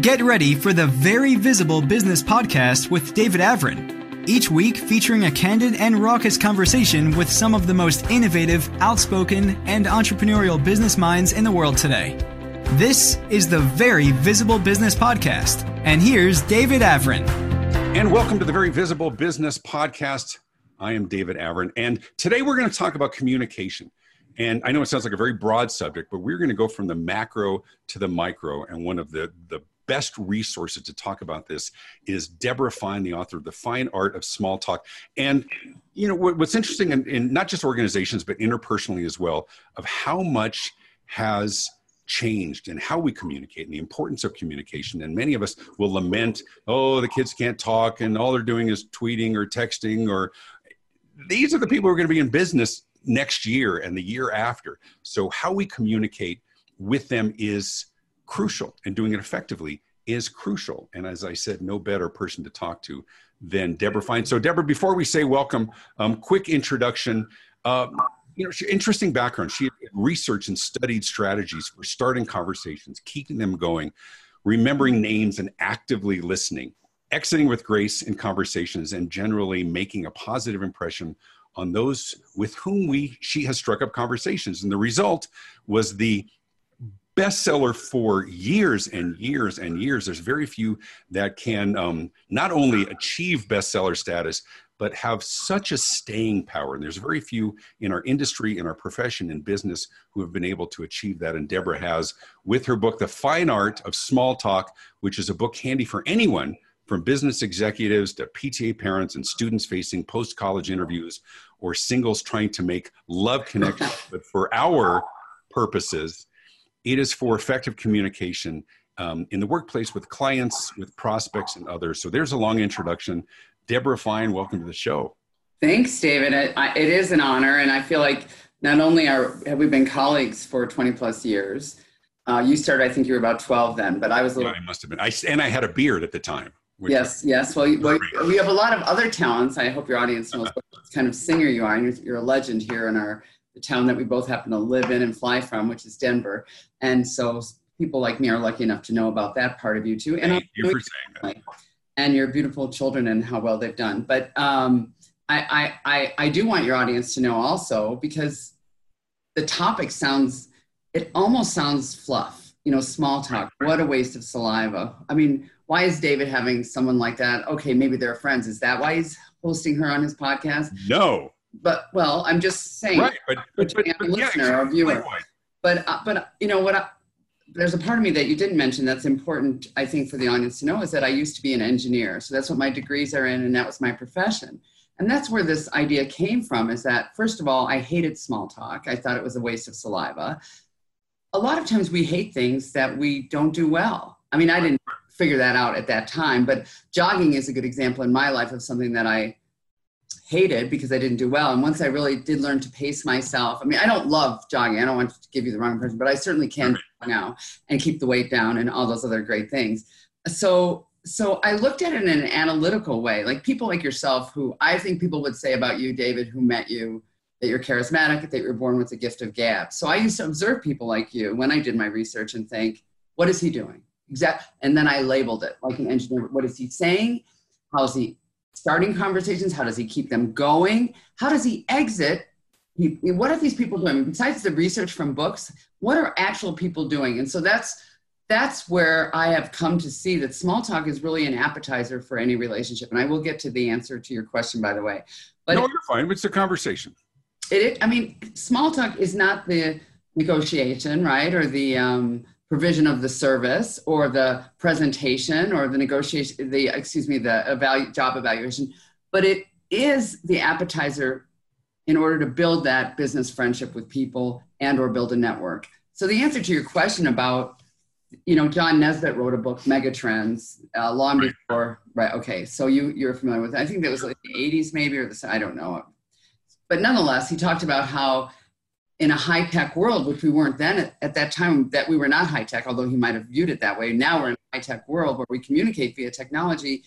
Get ready for the Very Visible Business Podcast with David Avrin. Each week featuring a candid and raucous conversation with some of the most innovative, outspoken, and entrepreneurial business minds in the world today. This is the Very Visible Business Podcast. And here's David Avrin. And welcome to the Very Visible Business Podcast. I am David Avrin. And today we're going to talk about communication. And I know it sounds like a very broad subject, but we're going to go from the macro to the micro. And one of the, the best resources to talk about this is Debra Fine, the author of The Fine Art of Small Talk. And, you know, what's interesting in, in not just organizations, but interpersonally as well, of how much has changed and how we communicate and the importance of communication. And many of us will lament, oh, the kids can't talk and all they're doing is tweeting or texting or these are the people who are going to be in business next year and the year after. So, how we communicate with them is crucial, and doing it effectively is crucial. And as I said, no better person to talk to than Debra Fine. So, Debra, before we say welcome, um, quick introduction. Uh, you know, she, interesting background. She researched and studied strategies for starting conversations, keeping them going, remembering names, and actively listening, exiting with grace in conversations, and generally making a positive impression on those with whom we she has struck up conversations and the result was the bestseller for years and years and years there's very few that can um, not only achieve bestseller status but have such a staying power and there's very few in our industry in our profession in business who have been able to achieve that and debra has with her book the fine art of small talk which is a book handy for anyone from business executives to PTA parents and students facing post college interviews or singles trying to make love connections. but for our purposes, it is for effective communication um, in the workplace with clients, with prospects, and others. So there's a long introduction. Debra Fine, welcome to the show. Thanks, David. It, it is an honor, and I feel like not only are have we been colleagues for 20 plus years. Uh, you started, I think you were about 12 then, but I was a little. Yeah, I must have been. I, and I had a beard at the time. Yes, yes. Well, well, we have a lot of other talents. I hope your audience knows what kind of singer you are. You're, you're a legend here in our the town that we both happen to live in and fly from, which is Denver. And so people like me are lucky enough to know about that part of you too. And Thank you for saying that. And your beautiful children and how well they've done. But um, I, I, I, I do want your audience to know also because the topic sounds, it almost sounds fluff. You know, small talk. What a waste of saliva. I mean, why is David having someone like that? Okay, maybe they're friends. Is that why he's hosting her on his podcast? No. But well, I'm just saying. Right, but but, but, but listener yeah, or viewer. But uh, but you know what? I, there's a part of me that you didn't mention that's important, I think, for the audience to know is that I used to be an engineer. So that's what my degrees are in, and that was my profession. And that's where this idea came from is that, first of all, I hated small talk. I thought it was a waste of saliva. A lot of times we hate things that we don't do well. I mean, I didn't figure that out at that time. But jogging is a good example in my life of something that I hated because I didn't do well. And once I really did learn to pace myself, I mean, I don't love jogging. I don't want to give you the wrong impression, but I certainly can now and keep the weight down and all those other great things. So, so I looked at it in an analytical way, like people like yourself, who I think people would say about you, David, who met you, that you're charismatic, that you're born with the gift of gab. So I used to observe people like you when I did my research and think, what is he doing? exact and then i labeled it like an engineer what is he saying how is he starting conversations how does he keep them going? How does he exit? He, what are these people doing? Besides the research from books what are actual people doing? And so that's that's where i have come to see that small talk is really an appetizer for any relationship. And i will get to the answer to your question by the way. But no you're fine. It's a conversation. It, it i mean small talk is not the negotiation right? Or the um, provision of the service or the presentation or the negotiation the excuse me the evalu- job evaluation but it is the appetizer in order to build that business friendship with people and or build a network. So the answer to your question about you know john naisbitt wrote a book megatrends uh, long right. before right okay so you you're familiar with it. I think that was like the 80s maybe or the i don't know. But nonetheless he talked about how in a high tech world, which we weren't then at, at, that time, that we were not high tech, although he might have viewed it that way. Now we're in a high tech world where we communicate via technology.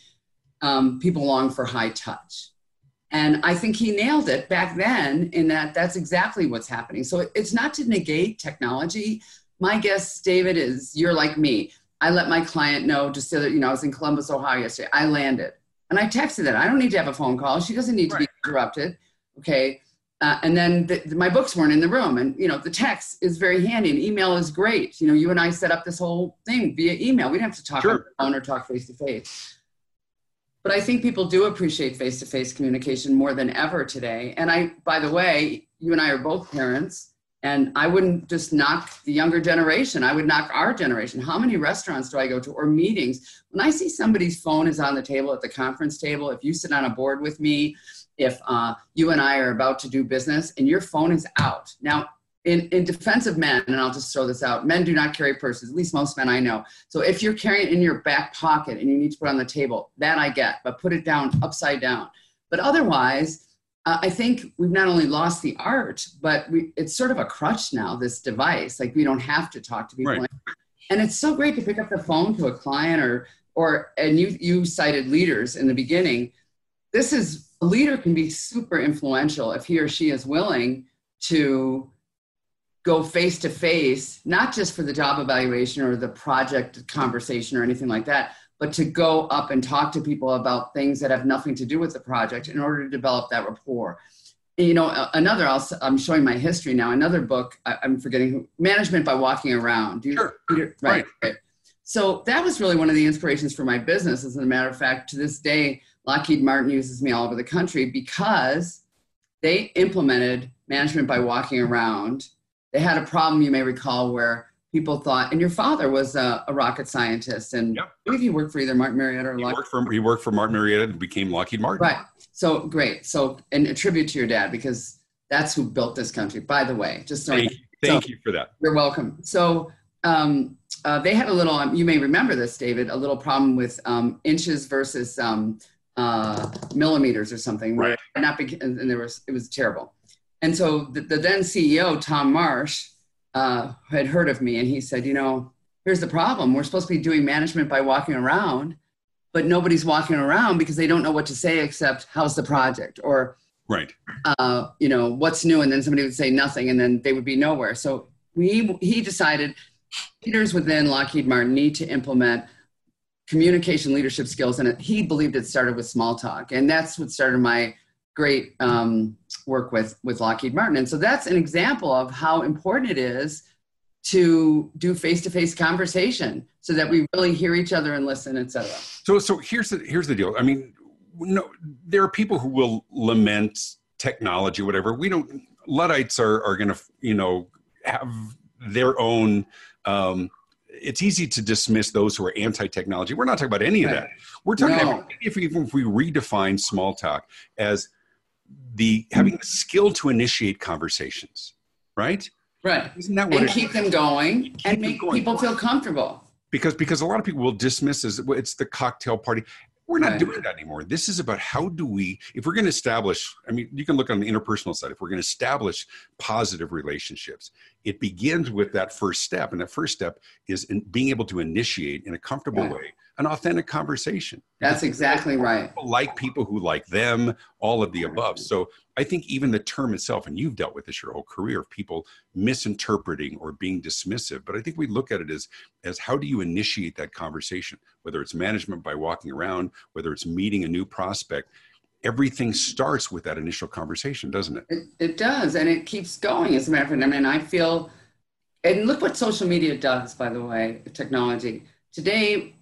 Um, people long for high touch. And I think he nailed it back then in that that's exactly what's happening. So it's not to negate technology. My guess, David, is you're like me. I let my client know just so that, you know, I was in Columbus, Ohio yesterday. I landed and I texted it. I don't need to have a phone call. She doesn't need to be interrupted. Okay. Uh, and then the, the, my books weren't in the room. And you know the text is very handy. And email is great. You know you and i set up this whole thing via email. We didn't have to talk sure. on the phone or talk face to face. But i think people do appreciate face to face communication more than ever today. And i by the way you and i are both parents. And i wouldn't just knock the younger generation. I would knock our generation. How many restaurants do i go to or meetings? When i see somebody's phone is on the table at the conference table if you sit on a board with me if uh, you and I are about to do business and your phone is out. Now, in, in defense of men, and I'll just throw this out, men do not carry purses, at least most men I know. So if you're carrying it in your back pocket and you need to put it on the table, that I get, but put it down upside down. But otherwise, uh, I think we've not only lost the art, but we, it's sort of a crutch now, this device. Like we don't have to talk to people. Right. And it's so great to pick up the phone to a client or, or and you, you cited leaders in the beginning. This is a leader can be super influential if he or she is willing to go face to face, not just for the job evaluation or the project conversation or anything like that, but to go up and talk to people about things that have nothing to do with the project in order to develop that rapport. You know, another, i am showing my history now, another book, I, am forgetting who, Management by Walking Around. You, sure. right, right. right. So that was really one of the inspirations for my business. As a matter of fact, to this day, Lockheed Martin uses me all over the country because they implemented management by walking around. They had a problem, you may recall, where people thought, and your father was a, a rocket scientist, and yep. I believe he worked for either Martin Marietta or he Lockheed. Worked for, he worked for Martin Marietta and became Lockheed Martin. Right. So great. So, and a tribute to your dad because that's who built this country. By the way, just so thank, you, thank so, you for that. You're welcome. So, um, uh, they had a little. Um, you may remember this, David. A little problem with um, inches versus um, uh, millimeters or something. Right. Not be, and, and, there was it was terrible. And so the, the then CEO Tom Marsh uh, had heard of me, and he said, you know, here's the problem. We're supposed to be doing management by walking around, but nobody's walking around because they don't know what to say except how's the project or right. Uh, you know what's new, and then somebody would say nothing, and then they would be nowhere. So we he decided leaders within Lockheed Martin need to implement communication leadership skills. And he believed it started with small talk. And that's what started my great um, work with, with Lockheed Martin. And so that's an example of how important it is to do face-to-face conversation so that we really hear each other and listen, et cetera. So, so here's the, here's the deal. I mean, no, there are people who will lament technology, whatever. We don't, Luddites are, are going to, you know, have their own um, it's easy to dismiss those who are anti-technology. We're not talking about any of that. We're talking no. about if we, if we redefine small talk as the having the skill to initiate conversations, right? Right. Isn't that what and keep them going keep and make going. people feel comfortable? Because because a lot of people will dismiss as it's the cocktail party. We're not right. doing that anymore. This is about how do we, if we're going to establish, I mean, you can look on the interpersonal side, if we're going to establish positive relationships, it begins with that first step. And that first step is in being able to initiate in a comfortable yeah. way an authentic conversation. That's exactly right. like people who like them, all of the above. So I think even the term itself, and you've dealt with this your whole career of people misinterpreting or being dismissive, but I think we look at it as as how do you initiate that conversation, whether it's management by walking around, whether it's meeting a new prospect. Everything starts with that initial conversation, doesn't it? It, it does, and it keeps going. As a matter of fact, I mean, I feel, and look what social media does, by the way, technology. Today,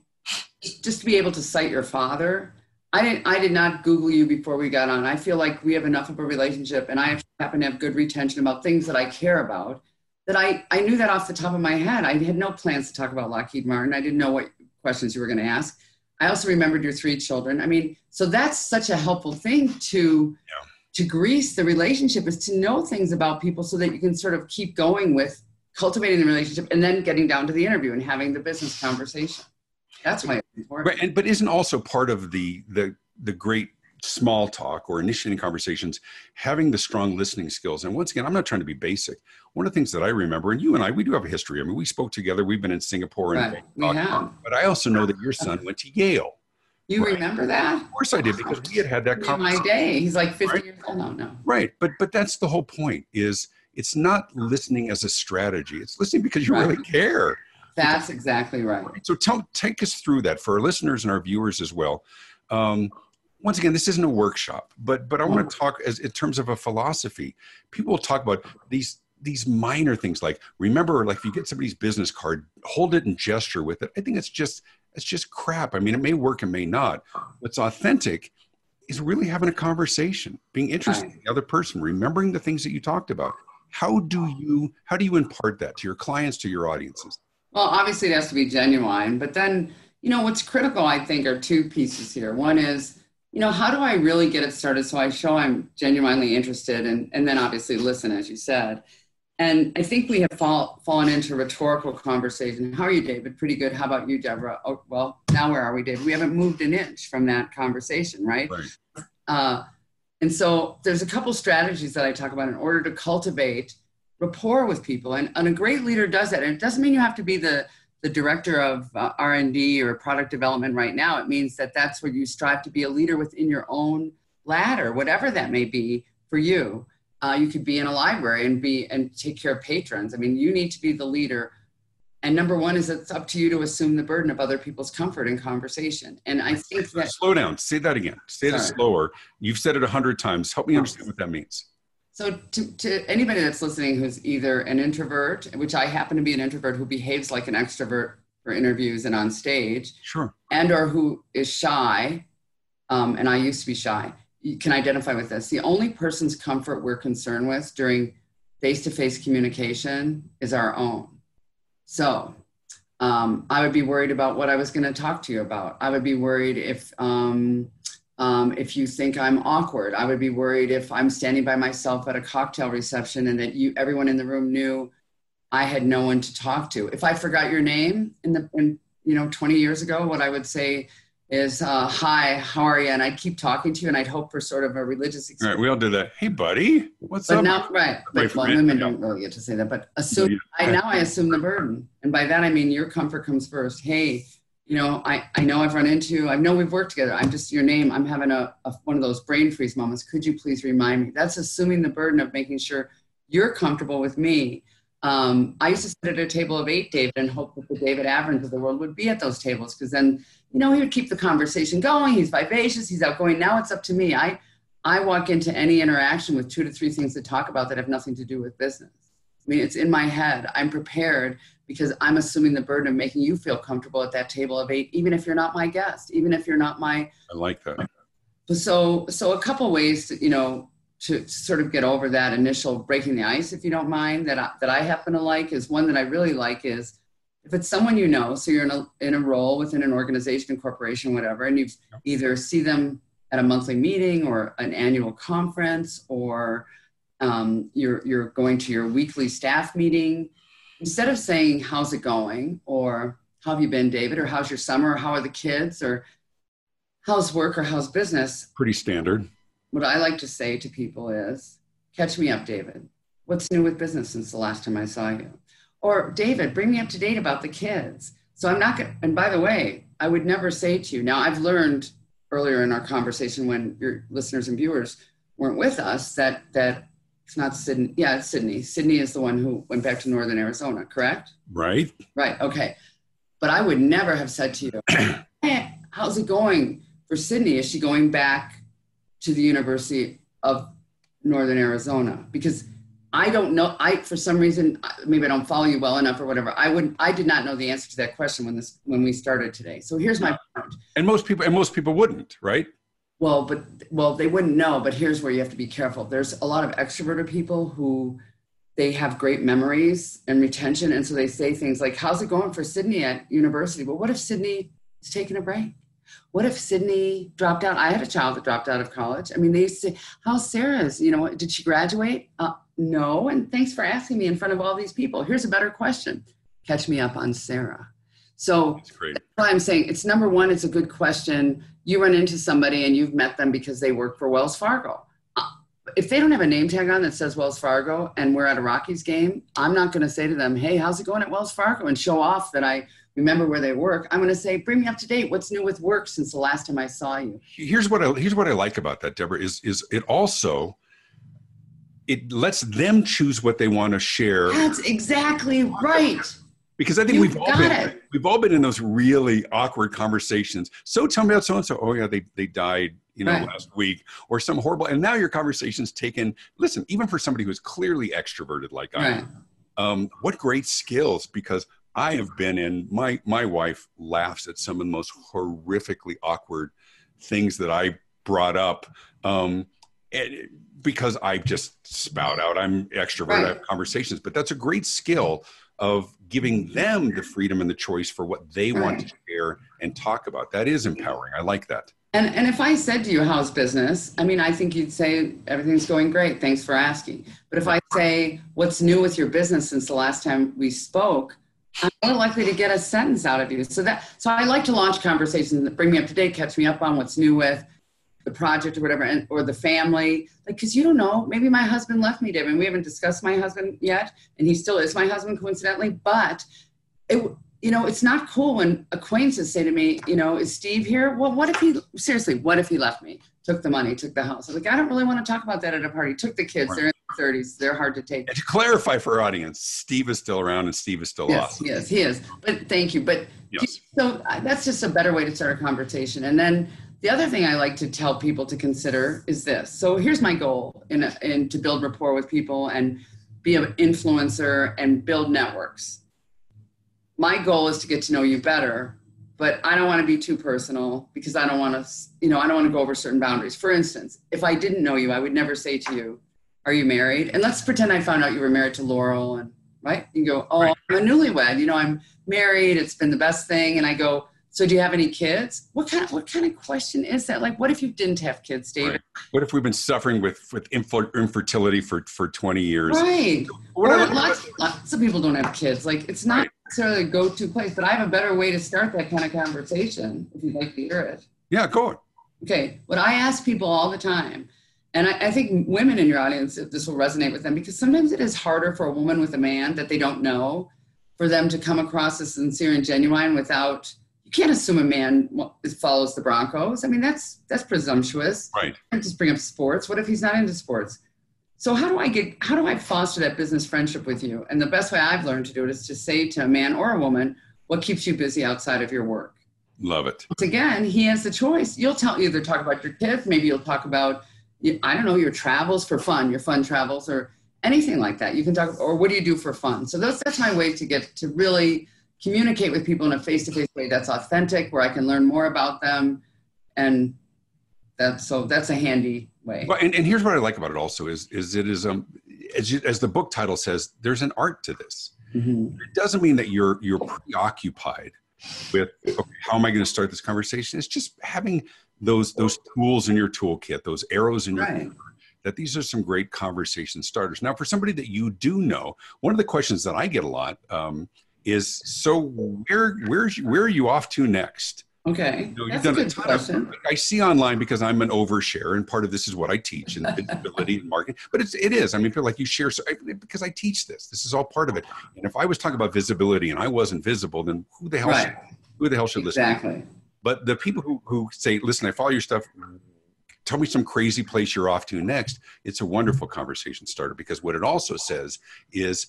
just to be able to cite your father I didn't I did not Google you before we got on. I feel like we have enough of a relationship and I happen to have good retention about things that I care about that I, I knew that off the top of my head. I had no plans to talk about Lockheed Martin. I didn't know what questions you were going to ask. I also remembered your three children. I mean, so that's such a helpful thing to yeah. to grease the relationship is to know things about people so that you can sort of keep going with cultivating the relationship and then getting down to the interview and having the business conversation. That's my right. And but isn't also part of the the the great small talk or initiating conversations, having the strong listening skills. And once again, I'm not trying to be basic. One of the things that I remember, and you and I, we do have a history. I mean, we spoke together. We've been in Singapore and right. we have. but I also know that your son went to Yale. You right? remember that? Of course I did because we had had that conversation. my day. He's like 50 right? years old No, No. Right, but but that's the whole point. Is it's not listening as a strategy. It's listening because you really care That's exactly right. So tell, take us through that for our listeners and our viewers as well. Um, once again, this isn't a workshop, but but I want to mm. talk as in terms of a philosophy. People talk about these these minor things like remember, like if you get somebody's business card, hold it and gesture with it. I think it's just it's just crap. I mean, it may work, it may not. What's authentic is really having a conversation, being interested in the other person, remembering the things that you talked about. How do you how do you impart that to your clients, to your audiences? Well, obviously it has to be genuine, but then you know what's critical, I think, are two pieces here. One is you know how do i really get it started so i show i'm genuinely interested and, and then obviously listen as you said and I think we have fall, fallen into rhetorical conversation. How are you, David? Pretty good. How about you, Debra? Oh, well, now where are we, David? We haven't moved an inch from that conversation, right? right. Uh, and so there's a couple strategies that I talk about in order to cultivate rapport with people. And, and a great leader does that. And it doesn't mean you have to be the, the director of uh, R&D or product development right now. It means that that's where you strive to be a leader within your own ladder, whatever that may be for you. Uh, you could be in a library and be and take care of patrons. I mean you need to be the leader. And number one is it's up to you to assume the burden of other people's comfort in conversation. And i think that slow down. Say that again. Say it slower. You've said it a hundred times. Help me understand what that means so to, to anybody that's listening who's either an introvert which i happen to be an introvert who behaves like an extrovert for interviews and on stage sure and or who is shy um, and i used to be shy you can identify with this. The only person's comfort we're concerned with during face to face communication is our own. So um, I would be worried about what I was going to talk to you about. I would be worried if. Um, um, if you think I'm awkward, I would be worried if I'm standing by myself at a cocktail reception and that you, everyone in the room knew I had no one to talk to. If I forgot your name in the, in, you know, 20 years ago, what I would say is uh, hi how are you and i'd keep talking to you and i'd hope for sort of a religious experience. right we all do that. Hey buddy what's but up? now right but well, women don't really get to say that but assume I, now i assume the burden. And by that i mean your comfort comes first. Hey you know i, I know i've run into i know we've worked together i'm just your name i'm having a, a one of those brain freeze moments could you please remind me that's assuming the burden of making sure you're comfortable with me um, I used to sit at a table of eight, David, and hope that the David Avrins of the world would be at those tables because then, you know, he would keep the conversation going. He's vivacious, he's outgoing. Now it's up to me. I, I walk into any interaction with two to three things to talk about that have nothing to do with business. I mean, it's in my head. I'm prepared because I'm assuming the burden of making you feel comfortable at that table of eight, even if you're not my guest, even if you're not my. I like that. So, so a couple ways, to, you know, to sort of get over that initial breaking the ice, if you don't mind, that I, that I happen to like is one that I really like is if it's someone you know, so you're in a, in a role within an organization, corporation, whatever, and you either see them at a monthly meeting or an annual conference, or um, you're, you're going to your weekly staff meeting, instead of saying, how's it going? Or how have you been, David? Or how's your summer? Or how are the kids? Or how's work or how's business? Pretty standard what I like to say to people is, catch me up, David. What's new with business since the last time I saw you? Or, David, bring me up to date about the kids. So I'm not going to, and by the way, I would never say to you, now I've learned earlier in our conversation when your listeners and viewers weren't with us that, that it's not Sydney. Yeah, it's Sydney. Sydney is the one who went back to Northern Arizona, correct? Right. Right. Okay. But I would never have said to you, hey, how's it going for Sydney? Is she going back to the University of Northern Arizona because I don't know. I for some reason maybe I don't follow you well enough or whatever. I wouldn't. I did not know the answer to that question when this when we started today. So here's my point. And most people and most people wouldn't, right? Well, but well they wouldn't know. But here's where you have to be careful. There's a lot of extroverted people who they have great memories and retention, and so they say things like, "How's it going for Sydney at university?" Well, what if Sydney is taking a break? What if Sydney dropped out? I had a child that dropped out of college. I mean, they used to say, How's Sarah's? You know, did she graduate? Uh, no. And thanks for asking me in front of all these people. Here's a better question Catch me up on Sarah. So that's, that's why I'm saying it's number one, it's a good question. You run into somebody and you've met them because they work for Wells Fargo. Uh, if they don't have a name tag on that says Wells Fargo and we're at a Rockies game, I'm not going to say to them, hey, how's it going at Wells Fargo and show off that I remember where they work. I'm going to say, bring me up to date. What's new with work since the last time I saw you? Here's what I, here's what I like about that, Debra, is, is it also, it lets them choose what they want to share. That's exactly right. Because I think you we've all been it. we've all been in those really awkward conversations. So tell me about so and so. Oh yeah, they they died, you know, right. last week, or some horrible. And now your conversation's taken. Listen, even for somebody who's clearly extroverted like I am, um, what great skills because I have been in. My my wife laughs at some of the most horrifically awkward things that I brought up. Um, and, because I just spout out. I'm extrovert. Right. I have conversations, but that's a great skill of giving them the freedom and the choice for what they right. want to share and talk about. That is empowering. I like that. And, and if I said to you, how's business? I mean, I think you'd say everything's going great. Thanks for asking. But if I say, what's new with your business since the last time we spoke? I'm more likely to get a sentence out of you. So that so I like to launch conversations that bring me up to date, catch me up on what's new with the project or whatever, and, or the family. Like, because you don't know, maybe my husband left me, David. And we haven't discussed my husband yet, and he still is my husband, coincidentally. But it, you know, it's not cool when acquaintances say to me, you know, is Steve here? Well, what if he seriously? What if he left me? Took the money, took the house. I'm like, I don't really want to talk about that at a party. Took the kids. Right. They're in their 30s. They're hard to take. And to clarify for our audience, Steve is still around and Steve is still yes, Yes, he is. But thank you. But yes. so that's just a better way to start a conversation. And then the other thing I like to tell people to consider is this. So here's my goal in, in to build rapport with people and be an influencer and build networks. My goal is to get to know you better, but I don't want to be too personal because I don't want to, you know, I don't want to go over certain boundaries. For instance, if I didn't know you, I would never say to you, "Are you married?" And let's pretend I found out you were married to Laurel, and right, you go, "Oh, I'm a newlywed. You know, I'm married. It's been the best thing." And I go, so do you have any kids? What kind of what kind of question is that? Like, what if you didn't have kids, David? Right. What if we've been suffering with with infertility for for twenty years? Right. Or lots, lots of people don't have kids. Like, it's not right. necessarily a go-to place, but I have a better way to start that kind of conversation. If you'd like to hear it. Yeah, go on. Okay. What I ask people all the time, and I, I think women in your audience, this will resonate with them, because sometimes it is harder for a woman with a man that they don't know, for them to come across as sincere and genuine without you can't assume a man follows the Broncos. I mean, that's that's presumptuous. Right. And just bring up sports. What if he's not into sports? So how do I get how do I foster that business friendship with you? And the best way I've learned to do it is to say to a man or a woman, what keeps you busy outside of your work? Love it. Once again, he has the choice. You'll tell either talk about your kids, maybe you'll talk about I don't know your travels for fun, your fun travels, or anything like that. You can talk, or what do you do for fun? So that's that's my way to get to really communicate with people in a face-to-face way that's authentic where i can learn more about them and that's so that's a handy way well, and, and here's what i like about it also is is it is um as, you, as the book title says there's an art to this mm-hmm. it doesn't mean that you're you're preoccupied with okay, how am i going to start this conversation it's just having those those tools in your toolkit those arrows in your right. that these are some great conversation starters now for somebody that you do know one of the questions that i get a lot um, is so where where's where are you off to next? Okay, you know, That's a good a question. Of, I see online because I'm an overshare, and part of this is what I teach in visibility and marketing. But it's it is. I mean, feel like you share so, because I teach this. This is all part of it. And if I was talking about visibility and I wasn't visible, then who the hell right. should, who the hell should listen? exactly. But the people who who say, "Listen, I follow your stuff." Tell me some crazy place you're off to next. It's a wonderful conversation starter because what it also says is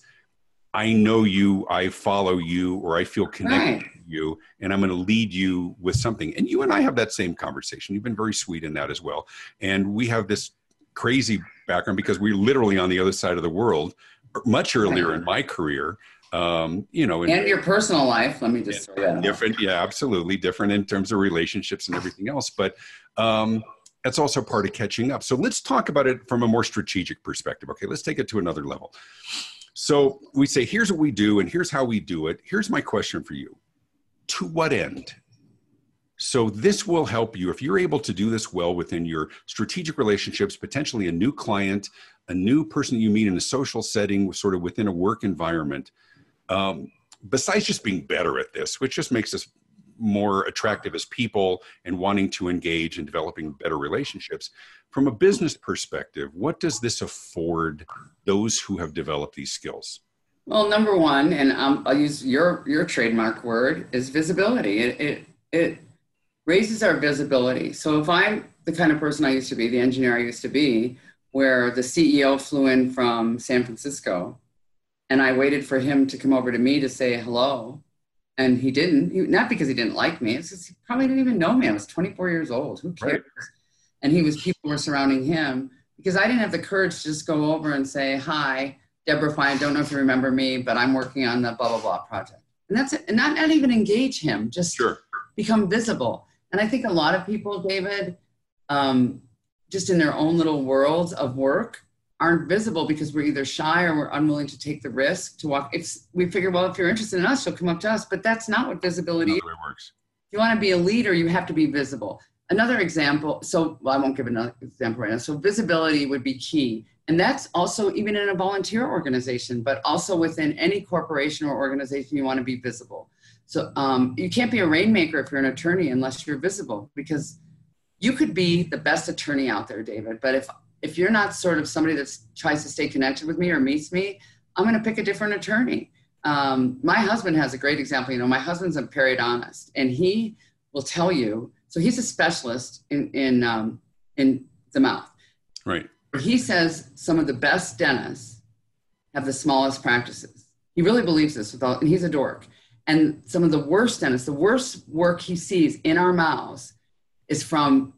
I know you, I follow you, or I feel connected right. to you, and I'm going to lead you with something. And you and I have that same conversation. You've been very sweet in that as well. And we have this crazy background because we're literally on the other side of the world much earlier in my career. Um, you know, and your personal life. Let me just different. Yeah, absolutely different in terms of relationships and everything else. But um, that's also part of catching up. So let's talk about it from a more strategic perspective. Okay, let's take it to another level. So we say, here's what we do, and here's how we do it. Here's my question for you To what end? So this will help you if you're able to do this well within your strategic relationships, potentially a new client, a new person you meet in a social setting, sort of within a work environment. Um, besides just being better at this, which just makes us more attractive as people and wanting to engage and developing better relationships. From a business perspective, what does this afford those who have developed these skills? Well, number one, and um, I'll use your your trademark word is visibility. It, it it raises our visibility. So if I'm the kind of person I used to be, the engineer I used to be, where the CEO flew in from San Francisco and I waited for him to come over to me to say hello. And he didn't, he, not because he didn't like me. It's just he probably didn't even know me. I was 24 years old. Who cares? Right. And he was, people were surrounding him because I didn't have the courage to just go over and say, hi, Debra Fine, don't know if you remember me, but I'm working on the blah, blah, blah project. And that's it. And not, not even engage him, just sure. become visible. And I think a lot of people, David, um, just in their own little worlds of work, aren't visible because we're either shy or we're unwilling to take the risk to walk. If we figure, well, if you're interested in us, you'll come up to us. But that's not what visibility not works. If you want to be a leader, you have to be visible. Another example, so well, I won't give another example right now. So visibility would be key. And that's also even in a volunteer organization, but also within any corporation or organization, you want to be visible. So um, you can't be a rainmaker if you're an attorney unless you're visible because you could be the best attorney out there, David. But if if you're not sort of somebody that tries to stay connected with me or meets me, I'm going to pick a different attorney. Um, my husband has a great example. You know, my husband's a periodontist, and he will tell you. So he's a specialist in in um, in the mouth. Right. He says some of the best dentists have the smallest practices. He really believes this. Without, and he's a dork. And some of the worst dentists, the worst work he sees in our mouths, is from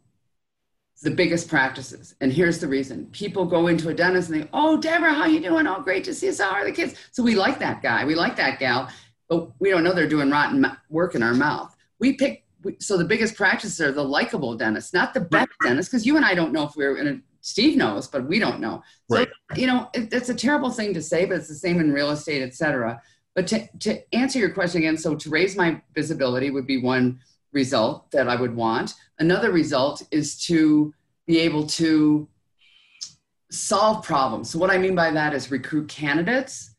the biggest practices. And here's the reason. People go into a dentist and they, oh, Debra, how you doing? Oh, great to see you. How are the kids? So we like that guy. We like that gal, but we don't know they're doing rotten work in our mouth. We pick, so the biggest practices are the likable dentists, not the best dentists, because you and I don't know if we're in a, Steve knows, but we don't know. So, right. you know, it, it's a terrible thing to say, but it's the same in real estate, et cetera. But to, to answer your question again, so to raise my visibility would be one result that I would want. Another result is to be able to solve problems. So, what I mean by that is recruit candidates,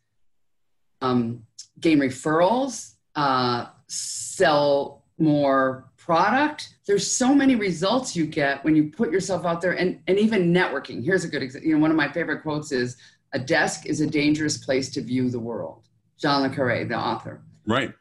um, gain referrals, uh, sell more product. There's so many results you get when you put yourself out there and, and even networking. Here's a good example. You know, one of my favorite quotes is a desk is a dangerous place to view the world. John Le Carre, the author. Right.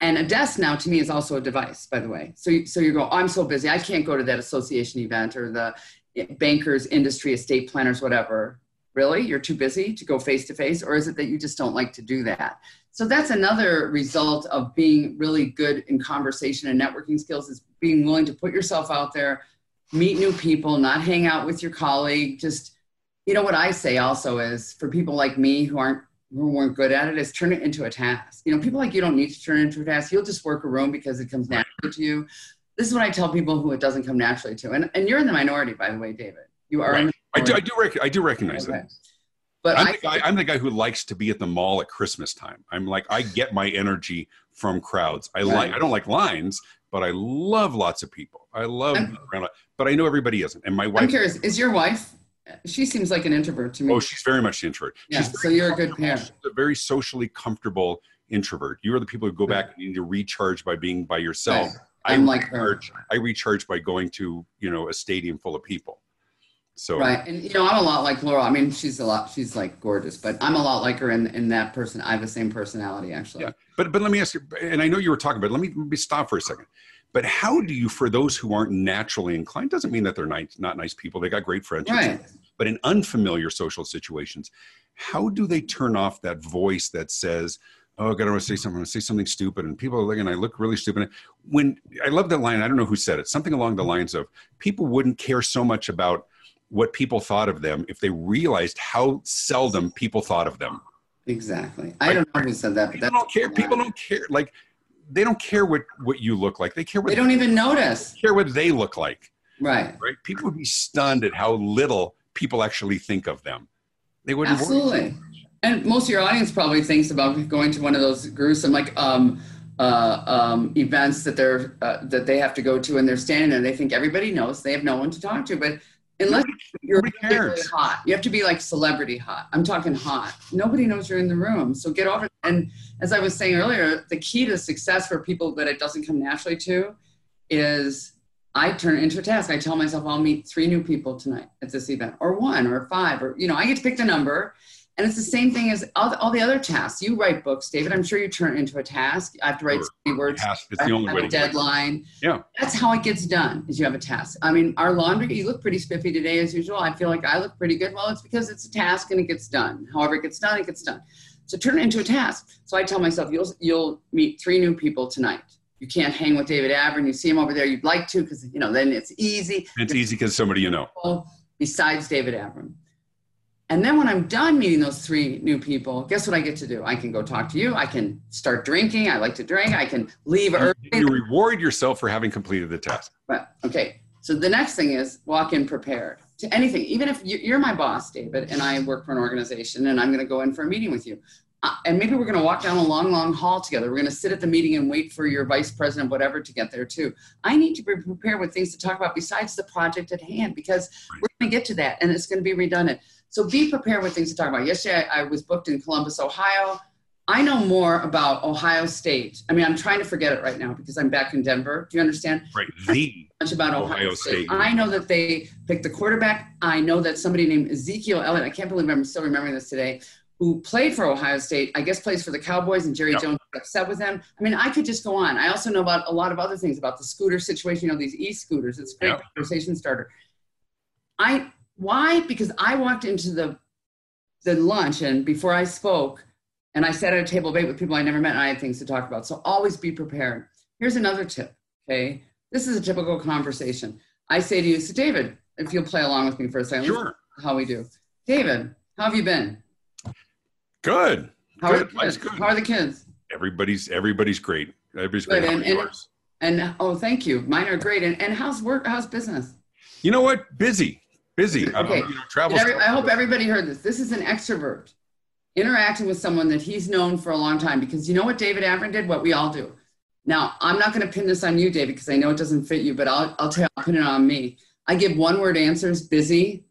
And a desk now to me is also a device, by the way. So, you, so you go, I'm so busy, I can't go to that association event or the eh, bankers, industry, estate planners, whatever. Really? You're too busy to go face to face? Or is it that you just don't like to do that? So that's another result of being really good in conversation and networking skills is being willing to put yourself out there, meet new people, not hang out with your colleague. Just, you know, what I say also is for people like me who aren't who weren't good at it is turn it into a task. You know, people like you don't need to turn it into a task. You'll just work a room because it comes naturally to you. This is what I tell people who it doesn't come naturally to. And, and you're in the minority, by the way, David. You are. Right. I do. I do, rec- I do recognize okay. that. But I'm, I, the guy, I'm the guy who likes to be at the mall at Christmas time. I'm like I get my energy from crowds. I right. like. I don't like lines, but I love lots of people. I love. but I know everybody isn't. And my wife. I'm curious. Is your wife she seems like an introvert to me. Oh, she's very much an introvert. Yeah, so you're a good pair. She's a very socially comfortable introvert. You are the people who go back and need to recharge by being by yourself. Right. I'm I like recharge, her. I recharge by going to you know a stadium full of people. So right, and you know I'm a lot like Laura. I mean, she's a lot. She's like gorgeous, but I'm a lot like her in in that person. I have the same personality actually. Yeah, but but let me ask you, and I know you were talking about. Let me, let me stop for a second. But how do you, for those who aren't naturally inclined, doesn't mean that they're nice, not nice people. They got great friendships. Right but in unfamiliar social situations, how do they turn off that voice that says, oh, God, I want to say something, I want to say something stupid, and people are looking, and I look really stupid. When I love that line, I don't know who said it, something along the lines of people wouldn't care so much about what people thought of them if they realized how seldom people thought of them. Exactly. I don't know who said that, but people don't care. People don't care. Like they don't care what what you look like. They care what they don't even notice. Care what they look like. Right. Right. People would be stunned at how little people actually think of them. They wouldn't absolutely. And most of your audience probably thinks about going to one of those gruesome like um, uh, um, events that they're uh, that they have to go to, and they're standing there. They think everybody knows. They have no one to talk to, but unless you're really hot, you have to be like celebrity hot. I'm talking hot. Nobody knows you're in the room, so get over. It. And as I was saying earlier, the key to success for people that it doesn't come naturally to is I turn it into a task. I tell myself I'll meet three new people tonight at this event, or one, or five, or you know, I get to pick the number. And it's the same thing as all the, all the other tasks. You write books, David. I'm sure you turn it into a task. I have to write three words. Task. It's the only way a deadline. Yeah. That's how it gets done. Is you have a task. I mean, our laundry. You look pretty spiffy today, as usual. I feel like I look pretty good. Well, it's because it's a task and it gets done. However, it gets done, it gets done. So turn it into a task. So I tell myself, you'll you'll meet three new people tonight. You can't hang with David Avrin. You see him over there. You'd like to because you know then it's easy. It's easy because somebody you know. Besides David Avrin. And then when I'm done meeting those three new people, guess what I get to do? I can go talk to you. I can start drinking. I like to drink. I can leave early. You reward yourself for having completed the task. But okay. So the next thing is walk in prepared to anything. Even if you're my boss, David, and I work for an organization and I'm going to go in for a meeting with you. Uh, and maybe we're going to walk down a long, long hall together. We're going to sit at the meeting and wait for your vice president, whatever, to get there too. I need to be prepared with things to talk about besides the project at hand because we're going to get to that and it's going to be redundant. So be prepared with things to talk about. Yesterday, I, I was booked in Columbus, Ohio. I know more about Ohio State. I mean, I'm trying to forget it right now because I'm back in Denver. Do you understand? Right. The much about Ohio, Ohio State. State. I know that they picked the quarterback. I know that somebody named Ezekiel Elliott. I can't believe I'm still remembering this today. Who played for Ohio State? I guess plays for the Cowboys, and Jerry yep. Jones upset with them. I mean, I could just go on. I also know about a lot of other things about the scooter situation. You know, these e-scooters. It's a great yep. conversation starter. I why? Because I walked into the the lunch and before I spoke, and I sat at a table eight with people I never met, and I had things to talk about. So always be prepared. Here's another tip. Okay, this is a typical conversation. I say to you, so David, if you'll play along with me for a second, sure. How we do, David? How have you been? Good. How good. are the kids? Good. How are the kids? Everybody's everybody's great. Everybody's great. And, and, and, oh, thank you. Mine are great. And, and how's work? How's business? You know what? Busy busy. Okay. you know, travel. Every, I hope everybody heard this. This is an extrovert interacting with someone that he's known for a long time because you know what David Avrin did? What we all do. Now, I'm not going to pin this on you, David, because I know it doesn't fit you, but I'll, I'll tell you, I'll pin it on me. I give one word answers busy,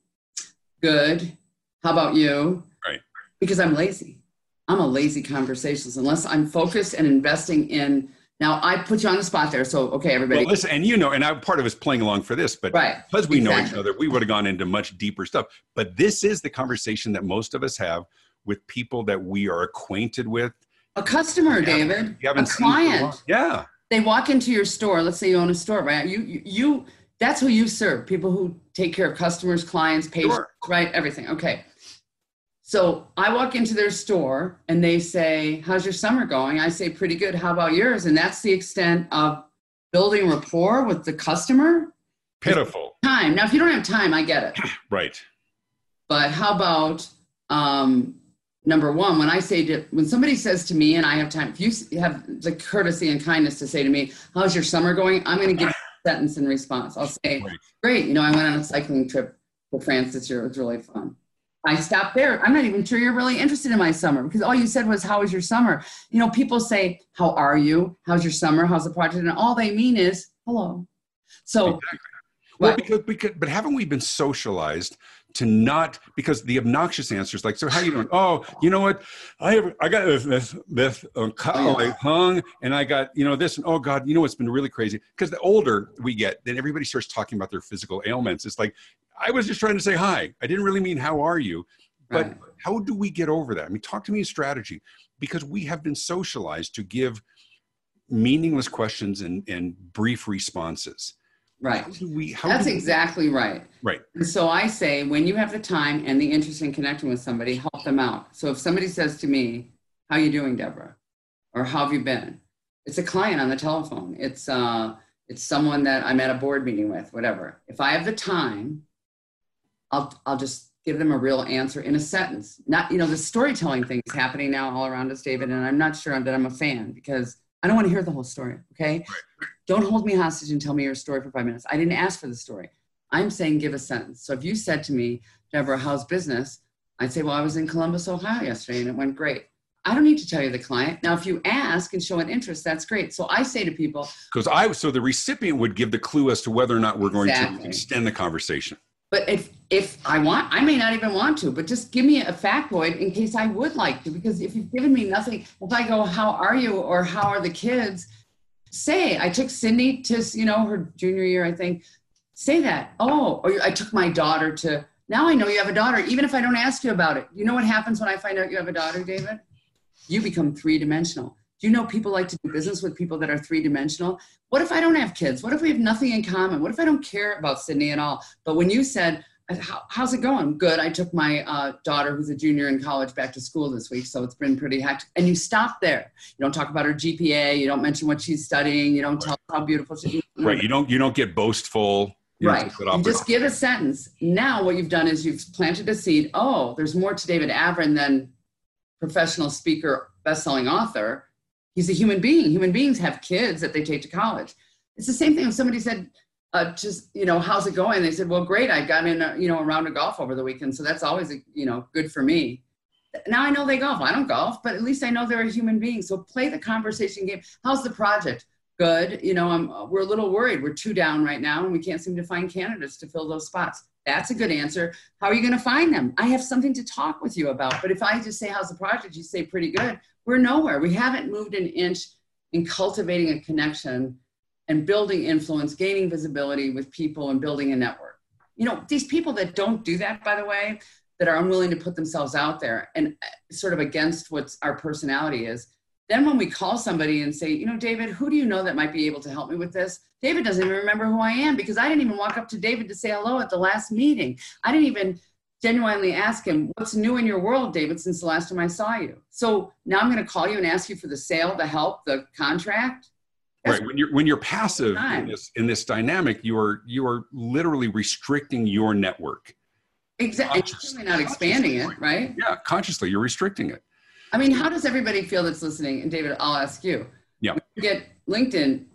good. How about you? Right. Because I'm lazy. I'm a lazy conversationalist unless I'm focused and investing in now I put you on the spot there, so okay, everybody. Well, listen, and you know, and I part of us playing along for this, but right. because we exactly. know each other, we would have gone into much deeper stuff. But this is the conversation that most of us have with people that we are acquainted with. A customer, you David. You haven't a client. Yeah. They walk into your store. Let's say you own a store, right? You, you, you that's who you serve. People who take care of customers, clients, patients, sure. right? Everything. Okay. So I walk into their store and they say, How's your summer going? I say, Pretty good. How about yours? And that's the extent of building rapport with the customer. Pitiful. Time. Now, if you don't have time, I get it. right. But how about um, number one, when I say to, when somebody says to me, and I have time, if you have the courtesy and kindness to say to me, How's your summer going? I'm going to give a sentence in response. I'll say, right. Great. You know, I went on a cycling trip to France this year. It was really fun. I stopped there. I'm not even sure you're really interested in my summer because all you said was, How was your summer? You know, people say, How are you? How's your summer? How's the project? And all they mean is, Hello. So, exactly. Well, because we could, but haven't we been socialized to not because the obnoxious answers like, so how you doing? Oh, you know what? I have, I got this this this oh, I hung and I got you know this and oh God, you know what's been really crazy because the older we get, then everybody starts talking about their physical ailments. It's like I was just trying to say hi. I didn't really mean how are you. But right. how do we get over that? I mean, talk to me a strategy because we have been socialized to give meaningless questions and, and brief responses. Right. We, how That's we, exactly right. Right. And so I say, when you have the time and the interest in connecting with somebody, help them out. So if somebody says to me, "How you doing, Debra?" or "How have you been?" It's a client on the telephone. It's uh, it's someone that I'm at a board meeting with. Whatever. If I have the time I'll, I'll just give them a real answer in a sentence. Not, you know, the storytelling thing is happening now all around us, David, and I'm not sure that I'm a fan because I don't want to hear the whole story, okay? Don't hold me hostage and tell me your story for five minutes. I didn't ask for the story. I'm saying give a sentence. So if you said to me, Debra, how's business? I'd say, well, I was in Columbus, Ohio yesterday and it went great. I don't need to tell you the client. Now, if you ask and show an interest, that's great. So I say to people, because I so the recipient would give the clue as to whether or not we're going exactly. to extend the conversation. But if if I want, I may not even want to, but just give me a factoid in case I would like to. Because if you've given me nothing, if I go, how are you, or how are the kids? Say, I took Cindy to, you know, her junior year, I think. Say that. Oh, or I took my daughter to. Now I know you have a daughter, even if I don't ask you about it. You know what happens when I find out you have a daughter, David? You become three dimensional. Do you know people like to do business with people that are three dimensional? What if I don't have kids? What if we have nothing in common? What if I don't care about Sydney at all? But when you said, How, how's it going? Good. I took my uh, daughter, who's a junior in college, back to school this week, so it's been pretty hectic. And you stop there. You don't talk about her GPA. You don't mention what she's studying. You don't tell how beautiful she is. Right. You don't. You don't get boastful. You right. You just give a sentence. Now, what you've done is you've planted a seed. Oh, there's more to David Avrin than professional speaker, best-selling author. He's a human being. Human beings have kids that they take to college. It's the same thing. If somebody said, uh, just you know how's it going? They said well great i got in a, you know a round of golf over the weekend so that's always you know good for me. Now i know they golf. I don't golf but at least i know they're a human being. So play the conversation game. How's the project? Good you know I'm, we're a little worried. We're two down right now and we can't seem to find candidates to fill those spots. That's a good answer. How are you going to find them? I have something to talk with you about but if i just say how's the project? you say pretty good. We're nowhere. We haven't moved an inch in cultivating a connection and building influence, gaining visibility with people and building a network. You know, these people that don't do that, by the way, that are unwilling to put themselves out there and uh, sort of against what our personality is. Then when we call somebody and say, you know, David, who do you know that might be able to help me with this? David doesn't even remember who I am because I didn't even walk up to David to say hello at the last meeting. I didn't even genuinely ask him, what's new in your world, David, since the last time I saw you? So now I'm going to call you and ask you for the sale, the help, the contract right when you're when you're passive in this, in this dynamic you are you are literally restricting your network. Exactly not expanding it right? Yeah consciously you're restricting it. I mean how does everybody feel that's listening? And david i'll ask you. Yeah. You get linkedin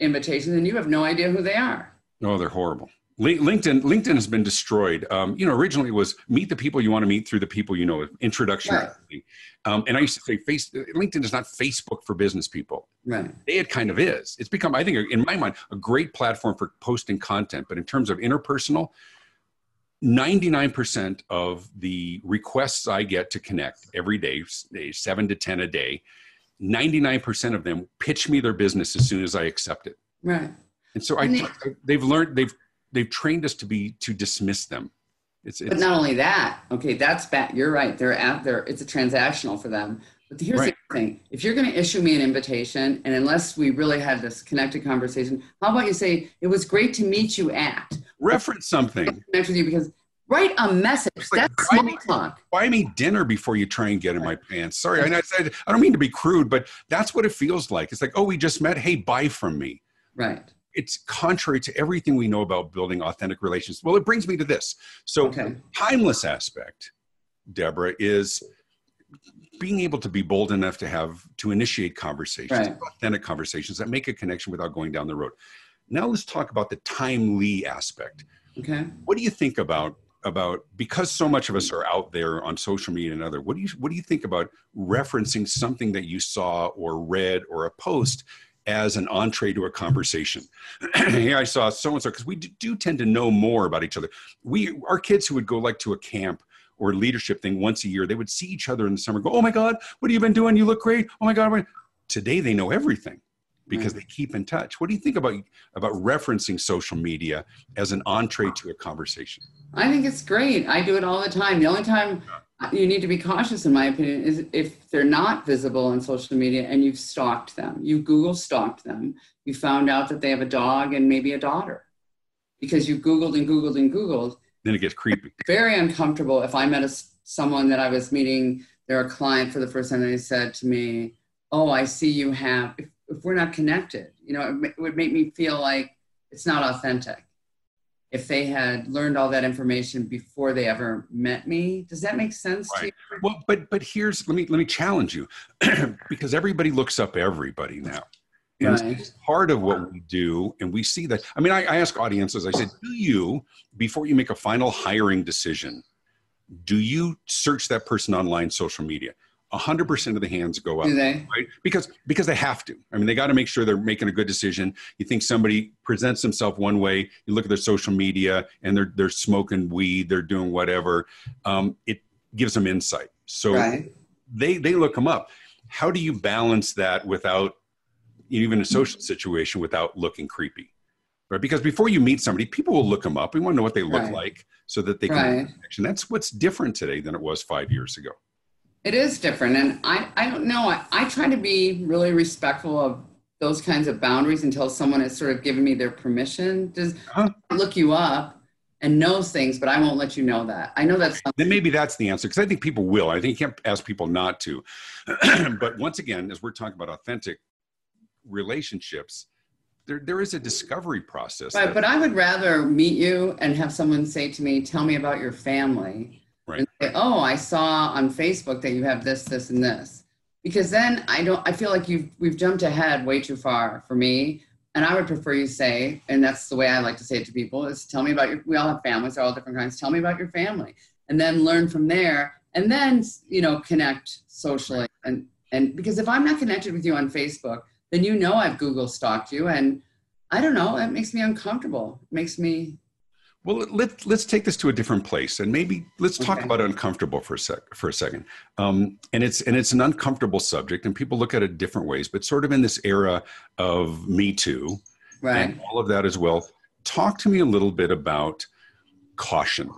invitations and you have no idea who they are. Oh they're horrible LinkedIn LinkedIn has been destroyed. Um, you know, originally it was meet the people you want to meet through the people you know. Introduction, right. um, and I used to say, face LinkedIn is not Facebook for business people. Right. It kind of is. It's become, I think, in my mind, a great platform for posting content. But in terms of interpersonal, 99% of the requests I get to connect every day, seven to 10 a day, 99% of them pitch me their business as soon as I accept it. Right. And so I, they've learned, they've they've trained us to be to dismiss them. It's, it's, but not only that, okay, that's bad. You're right. They're at there. It's a transactional for them. But here's right. the thing: if you're going to issue me an invitation, and unless we really had this connected conversation, how about you say it was great to meet you at? Reference something. Connect with you because write a message. Like, That's small me, talk. Buy me dinner before you try and get in my pants. Sorry, I, I, I don't mean to be crude, but that's what it feels like. It's like, oh, we just met. Hey, buy from me. Right it's contrary to everything we know about building authentic relations. Well, it brings me to this. So, okay. timeless aspect, Debra, is being able to be bold enough to have to initiate conversations, right. authentic conversations that make a connection without going down the road. Now, let's talk about the timely aspect. Okay. What do you think about about because so much of us are out there on social media and other what do you what do you think about referencing something that you saw or read or a post as an entree to a conversation. Here I saw so and so because we do tend to know more about each other. We our kids who would go like to a camp or leadership thing once a year, they would see each other in the summer. Go, oh my God, what have you been doing? You look great. Oh my God. Today they know everything because right. they keep in touch. What do you think about about referencing social media as an entree to a conversation? I think it's great. I do it all the time. The only time you need to be cautious, in my opinion, is if they're not visible on social media and you've stalked them, you Google stalked them, you found out that they have a dog and maybe a daughter because you Googled and Googled and Googled. Then it gets creepy. Very uncomfortable if I met a, someone that I was meeting, they're a client for the first time, and they said to me, Oh, I see you have, if, if we're not connected, you know, it, it would make me feel like it's not authentic if they had learned all that information before they ever met me. Does that make sense right. to you? Well, but but here's let me let me challenge you because everybody looks up everybody now. And right. part of what we do, and we see that. I mean, I, I ask audiences, I said, do you, before you make a final hiring decision, do you search that person online social media? 100% of the hands go up Do they? right? Because because they have to. I mean they got to make sure they're making a good decision. You think somebody presents themselves one way you look at their social media and they're they're smoking weed they're doing whatever um, it gives them insight. So right. they they look them up. How do you balance that without even a social situation without looking creepy right? Because before you meet somebody people will look them up. We want to know what they look right. like so that they can right. that's what's different today than it was five years ago it is different. And I, I don't know. I, I try to be really respectful of those kinds of boundaries until someone has sort of given me their permission. Does huh? look you up and knows things, but I won't let you know that. I know that's then maybe that's the answer because I think people will. I think you can't ask people not to. but once again, as we're talking about authentic relationships, there, there is a discovery process. Right, but I would rather meet you and have someone say to me, "Tell me about your family," right. say, "Oh, I saw on Facebook that you have this, this, and this," because then I don't. I feel like you've we've jumped ahead way too far for me and I would prefer you say, and that's the way I like to say it to people, is tell me about your, we all have families, they're all different kinds. Tell me about your family. And then learn from there and then, you know, connect socially. And, and because if I'm not connected with you on Facebook, then you know I've Google stalked you. And I don't know, it makes me uncomfortable. It makes me well, let, let's take this to a different place and maybe let's talk okay. about uncomfortable for a sec for a second. Um, and it's and it's an uncomfortable subject, and people look at it different ways. But sort of in this era of Me Too, right. and all of that as well. Talk to me a little bit about caution.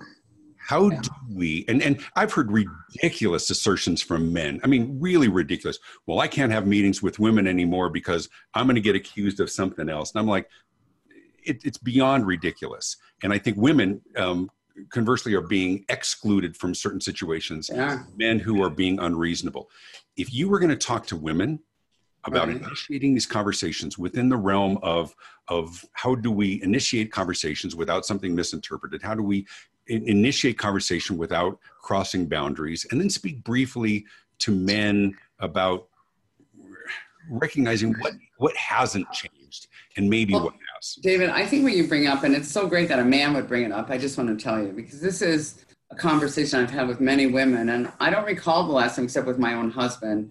How do we? And and I've heard ridiculous assertions from men. I mean, really ridiculous. Well, I can't have meetings with women anymore because I'm going to get accused of something else. And I'm like, it, it's beyond ridiculous. And I think women, um, conversely, are being excluded from certain situations. Yeah. Men who are being unreasonable. If you were going to talk to women about right. initiating these conversations within the realm of of how do we initiate conversations without something misinterpreted? How do we initiate conversation without crossing boundaries? And then speak briefly to men about recognizing what what hasn't changed and maybe well, what David, I think what you bring up, and it's so great that a man would bring it up, I just want to tell you, because this is a conversation I've had with many women, and I don't recall the last time, except with my own husband,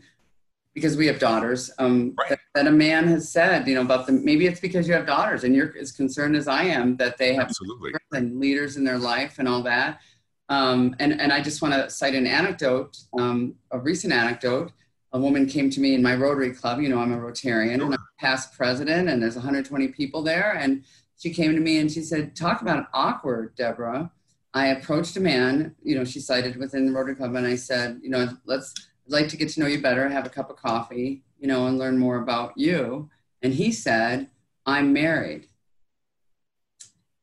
because we have daughters, um, right. that, that, a man has said, you know, about the, maybe it's because you have daughters and you're as concerned as I am that they have Absolutely. and leaders in their life and all that. Um, and, and I just want to cite an anecdote, um, a recent anecdote a woman came to me in my Rotary Club. You know, I'm a Rotarian and I'm past president, and there's 120 people there. And she came to me and she said, Talk about awkward, Deborah. I approached a man, you know, she cited within the Rotary Club, and I said, You know, let's, I'd like to get to know you better, have a cup of coffee, you know, and learn more about you. And he said, I'm married.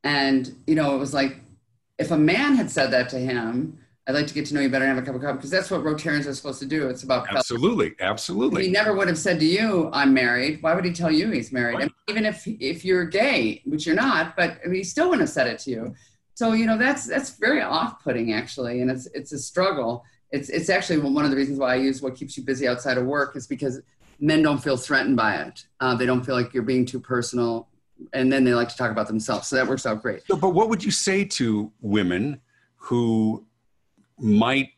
And, you know, it was like, if a man had said that to him, I'd like to get to know you better and have a cup of coffee because that's what Rotarians are supposed to do. It's about absolutely, absolutely. He never would have said to you, "I'm married." Why would he tell you he's married? Right. I mean, even if if you're gay, which you're not, but I mean, he still wouldn't have said it to you. So you know that's that's very off-putting actually, and it's it's a struggle. It's it's actually one of the reasons why I use what keeps you busy outside of work is because men don't feel threatened by it. Uh, they don't feel like you're being too personal, and then they like to talk about themselves. So that works out great. So, but what would you say to women who might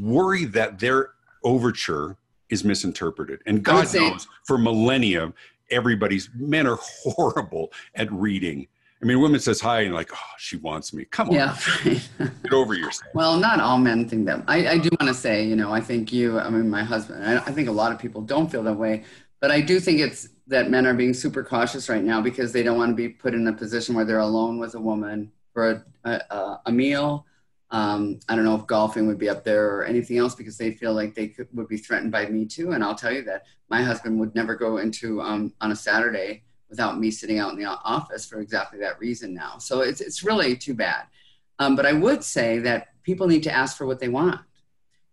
worry that their overture is misinterpreted. And God knows for millennia, everybody's men are horrible at reading. I mean, a woman says hi and like, oh, she wants me. Come on, yeah, get over yourself. Well, not all men think that. I, I do want to say, you know, I think you, I mean, my husband, I, I think a lot of people don't feel that way, but I do think it's that men are being super cautious right now because they don't want to be put in a position where they're alone with a woman for a, a, a meal um, I don't know if golfing would be up there or anything else because they feel like they could, would be threatened by me too. And I'll tell you that my husband would never go into um, on a Saturday without me sitting out in the office for exactly that reason now. So it's, it's really too bad. Um, but I would say that people need to ask for what they want.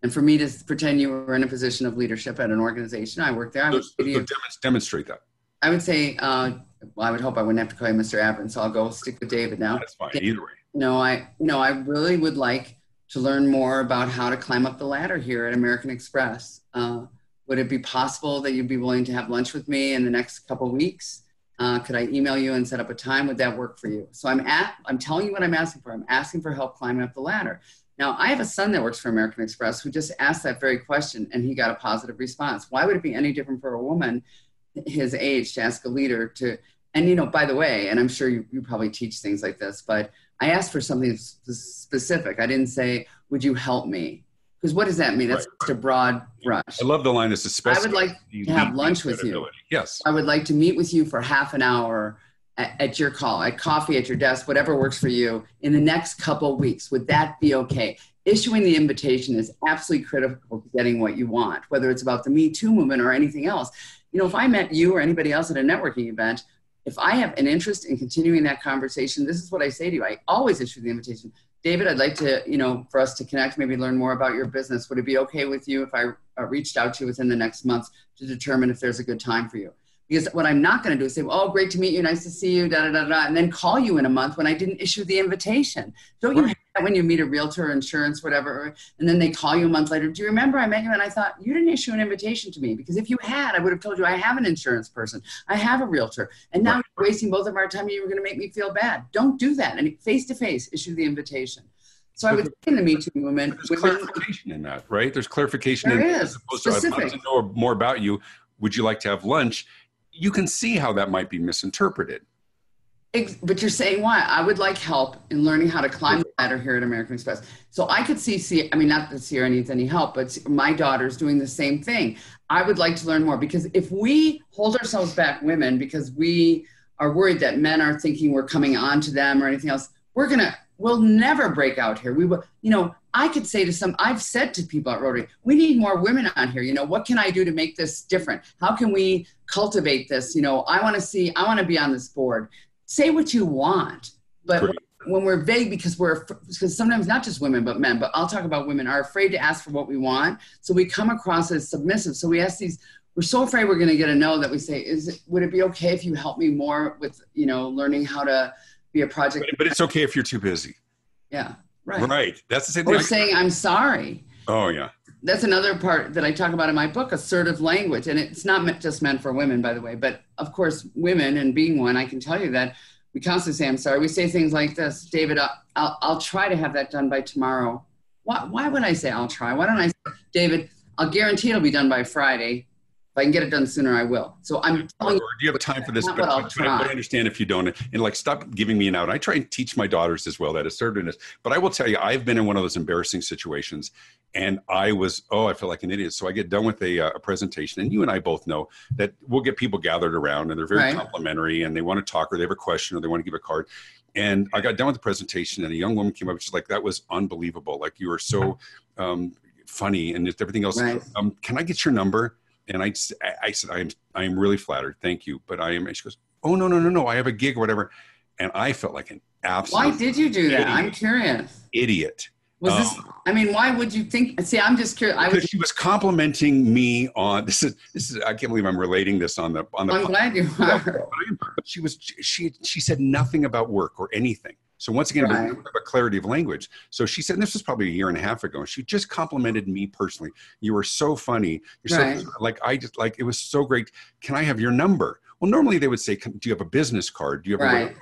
And for me to pretend you were in a position of leadership at an organization, I worked there. I would so, so demonstrate that. I would say, uh, well, I would hope I wouldn't have to call you Mr. Avrin, so I'll go stick with David now. That's fine, either way no, I no, I really would like to learn more about how to climb up the ladder here at American Express. Uh, would it be possible that you'd be willing to have lunch with me in the next couple weeks? Uh, could I email you and set up a time? Would that work for you? So I'm at, I'm telling you what I'm asking for. I'm asking for help climbing up the ladder. Now I have a son that works for American Express who just asked that very question and he got a positive response. Why would it be any different for a woman his age to ask a leader to, and you know, by the way, and I'm sure you, you probably teach things like this, but I asked for something specific. I didn't say, "Would you help me?" Because what does that mean? That's right. just a broad brush. I love the line. It's a I would like to have lunch with you. Yes. I would like to meet with you for half an hour at, at, your call, at coffee, at your desk, whatever works for you, in the next couple weeks. Would that be okay? Issuing the invitation is absolutely critical to getting what you want, whether it's about the Me Too movement or anything else. You know, if I met you or anybody else at a networking event, if I have an interest in continuing that conversation, this is what I say to you. I always issue the invitation. David, I'd like to, you know, for us to connect, maybe learn more about your business. Would it be okay with you if I uh, reached out to you within the next month to determine if there's a good time for you? Because what I'm not going to do is say, well, oh, great to meet you, nice to see you, da da da da, and then call you in a month when I didn't issue the invitation. Don't you when you meet a realtor, insurance, whatever, and then they call you a month later. Do you remember I met you and I thought you didn't issue an invitation to me because if you had, I would have told you I have an insurance person, I have a realtor, and now right. you're wasting both of our time. and You were going to make me feel bad. Don't do that. And face to face, issue the invitation. So I would say in the Me Too movement, there's women, clarification in that, right? There's clarification there in is, as opposed specific. to I'd to know more about you. Would you like to have lunch? You can see how that might be misinterpreted but you're saying why? I would like help in learning how to climb the ladder here at American Express. So I could see, see, I mean, not that Sierra needs any help, but my daughter's doing the same thing. I would like to learn more because if we hold ourselves back, women, because we are worried that men are thinking we're coming on to them or anything else, we're gonna, we'll never break out here. We will, you know, I could say to some, I've said to people at Rotary, we need more women on here. You know, what can I do to make this different? How can we cultivate this? You know, I want to see, I want to be on this board say what you want, but Great. when we're vague because we're because sometimes not just women but men, but I'll talk about women are afraid to ask for what we want, so we come across as submissive. So we ask these. We're so afraid we're going to get a no that we say, "Is it? Would it be okay if you help me more with you know learning how to be a project?" But, but it's okay if you're too busy. Yeah. Right. Right. That's the same thing. Or saying, "I'm sorry." Oh yeah that's another part that I talk about in my book, assertive language. And it's not just meant for women, by the way, but of course, women and being one, I can tell you that we constantly say, I'm sorry. We say things like this, David, I'll, I'll, I'll try to have that done by tomorrow. Why, why would I say I'll try? Why don't I say, David, I'll guarantee it'll be done by Friday. If I can get it done sooner, I will. So I'm telling or, do you have time for this? But, but, but, I understand if you don't. And like, stop giving me an out. I try and teach my daughters as well that assertiveness. But I will tell you, I've been in one of those embarrassing situations, and I was oh, I feel like an idiot. So I get done with a, uh, a presentation, and you and I both know that we'll get people gathered around, and they're very right. complimentary, and they want to talk, or they have a question, or they want to give a card. And I got done with the presentation, and a young woman came up. She's like, "That was unbelievable! Like you were so." Um, funny and just everything else. Right. Um, can I get your number? And I, I said, I am, I am really flattered. Thank you. But I am, and she goes, Oh, no, no, no, no. I have a gig or whatever. And I felt like an absolute. Why did you do that? I'm curious. Idiot. Was this? Um, I mean, why would you think? See, I'm just curious. I was, she was complimenting me on this is this is. I can't believe I'm relating this on the on the. I'm glad you are. She was she she said nothing about work or anything. So once again, right. a clarity of language. So she said, this was probably a year and a half ago. She just complimented me personally. You were so funny. You're right. so like I just like it was so great. Can I have your number? Well, normally they would say, do you have a business card? Do you have right. a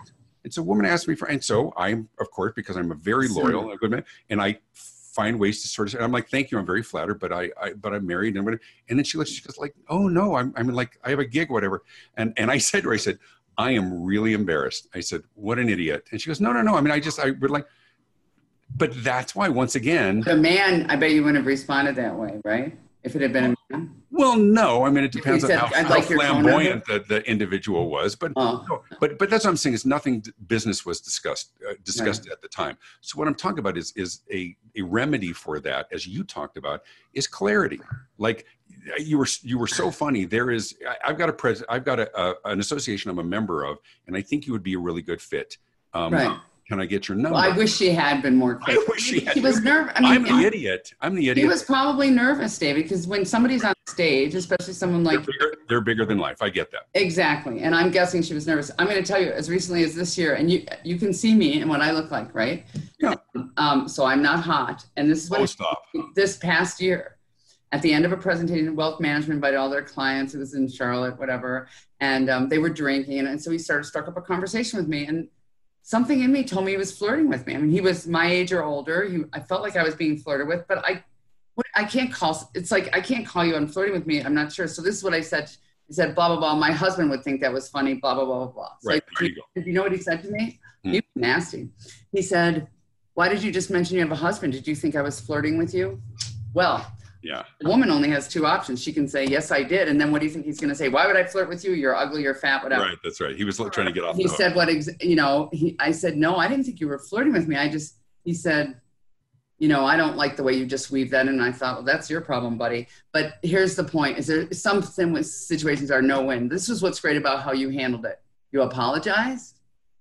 and so a woman asked me for, and so I'm, of course, because I'm a very loyal, a good man, and I find ways to sort of. I'm like, thank you, I'm very flattered, but I, I but I'm married, and whatever. And then she looks, she goes like, oh no, I'm, I'm like, I have a gig, whatever. And and I said to her, I said, I am really embarrassed. I said, What an idiot. And she goes, No, no, no. I mean, I just, I would like, but that's why, once again. The man, I bet you wouldn't have responded that way, right? If it had been a? Well, no. I mean, it depends on how, how like flamboyant the, the individual was. But, oh. no, but, but that's what I'm saying is nothing business was discussed, uh, discussed right. at the time. So what I'm talking about is, is a, a remedy for that, as you talked about, is clarity. Like you were you were so funny. There is I've got a pres I've got a, a, an association I'm a member of, and I think you would be a really good fit. Um, right. Can I get your number? Well, I wish she had been more clear. I wish she had. He was nervous. I mean, I'm the idiot. I'm the idiot. He was probably nervous, David, because when somebody's on stage, especially someone like they're bigger, they're bigger, than life. I get that. Exactly, and I'm guessing she was nervous. I'm going to tell you, as recently as this year, and you you can see me and what I look like, right? Yeah. Um, so I'm not hot, and this is what oh, stop. this past year at the end of a presentation, wealth management invited all their clients. It was in Charlotte, whatever, and um, they were drinking, and, and so he started struck up a conversation with me, and something in me told me he was flirting with me. I mean, he was my age or older. He, I felt like I was being flirted with, but I, I can't call. It's like I can't call you on flirting with me. I'm not sure. So this is what I said. He said, blah blah blah. My husband would think that was funny. Blah blah blah blah blah. So right. I, you, you know what he said to me? Hmm. He was nasty. He said, "Why did you just mention you have a husband? Did you think I was flirting with you?" Well, yeah. A woman only has two options. She can say, Yes, I did. And then what do you think he's going to say? Why would I flirt with you? You're ugly, you're fat, whatever. Right. That's right. He was trying to get off. He said, What, ex- you know, he, I said, No, I didn't think you were flirting with me. I just, he said, you know, I don't like the way you just weave that in. And I thought, well, that's your problem, buddy. But here's the point: is there something with situations are no win. This is what's great about how you handled it. You apologized.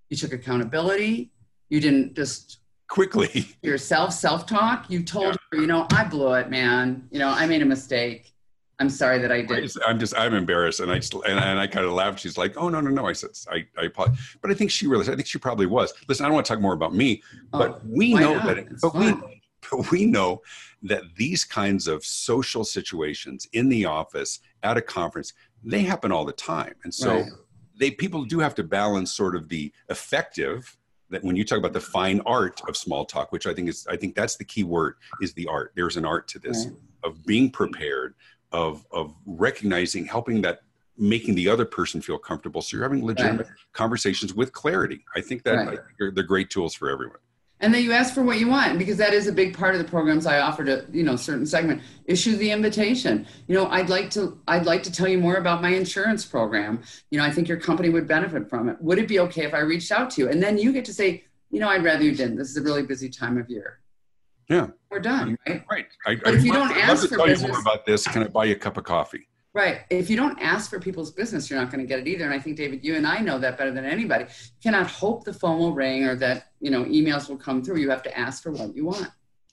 You took accountability. You didn't just quickly yourself self talk. You told you know, I blew it, man. You know, I made a mistake. I'm sorry that I did. I'm just, I'm embarrassed, and I just, and, and I kind of laughed. She's like, "Oh no, no, no." I said, "I, I apologize," but I think she realized. I think she probably was. Listen, I don't want to talk more about me, oh, but oh, we know not? that. It, but fun. we, but we know that these kinds of social situations in the office, at a conference, they happen all the time, and so right. they people do have to balance sort of the effective that when you talk about the fine art of small talk, which I think is, I think that's the key word is the art. There's an art to this right. of being prepared of of recognizing helping that making the other person feel comfortable so you're having legitimate right. conversations with clarity i think that right. they're, they're great tools for everyone and then you ask for what you want because that is a big part of the programs i offer to you know certain segment issue the invitation you know i'd like to i'd like to tell you more about my insurance program you know i think your company would benefit from it would it be okay if i reached out to you and then you get to say you know i'd rather you didn't this is a really busy time of year yeah. We're done, right? Right. I, but I, if you don't ask for tell business, you more about this, can I buy you a cup of coffee? Right. If you don't ask for people's business, you're not going to get it either. And I think David, you and I know that better than anybody. You cannot hope the phone will ring or that you know emails will come through. You have to ask for what you want.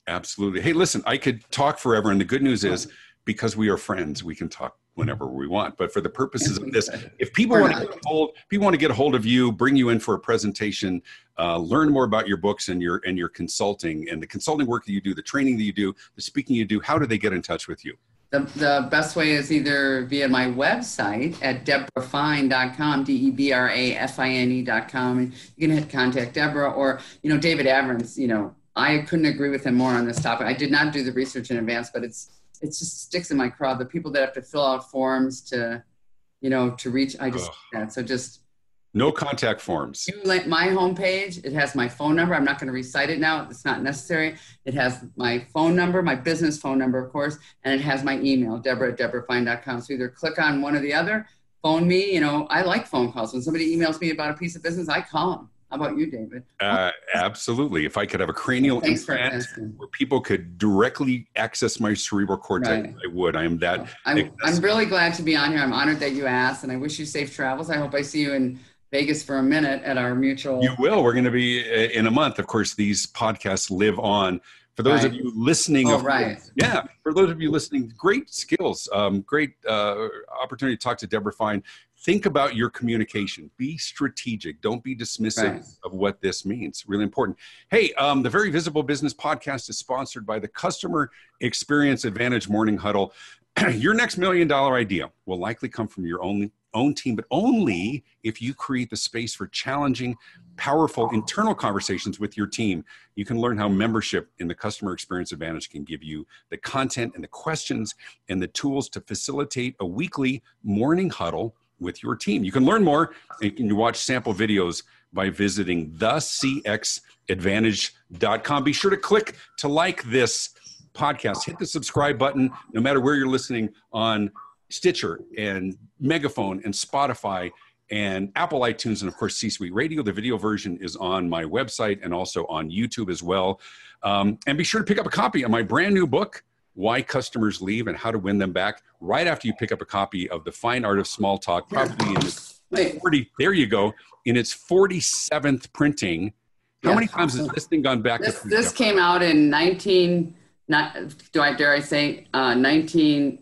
Absolutely. Hey, listen, I could talk forever, and the good news is because we are friends, we can talk whenever we want. But for the purposes of this, if people want to get a hold, people want to get a hold of you, bring you in for a presentation, uh, learn more about your books and your and your consulting and the consulting work that you do, the training that you do, the speaking you do. How do they get in touch with you? The, the best way is either via my website at debrafine.com, D-E-B-R-A-F-I-N-E.com. And you can hit contact Debra or, you know, David Avrin's, you know, I couldn't agree with him more on this topic. I did not do the research in advance, but it's it just sticks in my craw. The people that have to fill out forms to, you know, to reach, I just, yeah, so just. No contact forms. You like my homepage, it has my phone number. I'm not going to recite it now. It's not necessary. It has my phone number, my business phone number, of course, and it has my email, Debra at debrafine.com. So either click on one or the other, phone me. You know, I like phone calls. When somebody emails me about a piece of business, I call them. How about you, David? Uh, absolutely. If I could have a cranial Thanks implant where people could directly access my cerebral cortex, right. I would. I am that. I'm, I'm really glad to be on here. I'm honored that you asked, and I wish you safe travels. I hope I see you in Vegas for a minute at our mutual. You will. We're going to be uh, in a month. Of course, these podcasts live on. For those right. of you listening, oh, right. yeah, for those of you listening, great skills, um, great uh, opportunity to talk to Debra Fine think about your communication be strategic don't be dismissive right. of what this means really important hey um, the very visible business podcast is sponsored by the customer experience advantage morning huddle your next million dollar idea will likely come from your own own team but only if you create the space for challenging powerful internal conversations with your team you can learn how membership in the customer experience advantage can give you the content and the questions and the tools to facilitate a weekly morning huddle with your team. You can learn more and you watch sample videos by visiting thecxadvantage.com. Be sure to click to like this podcast. Hit the subscribe button no matter where you're listening on Stitcher and Megaphone and Spotify and Apple iTunes and of course C Suite Radio. The video version is on my website and also on YouTube as well. Um, and be sure to pick up a copy of my brand new book why customers leave and how to win them back right after you pick up a copy of the fine art of small talk probably in its 40 there you go in its 47th printing how yeah. many times has this thing gone back this, this came out in 19 not, do i dare i say uh, 19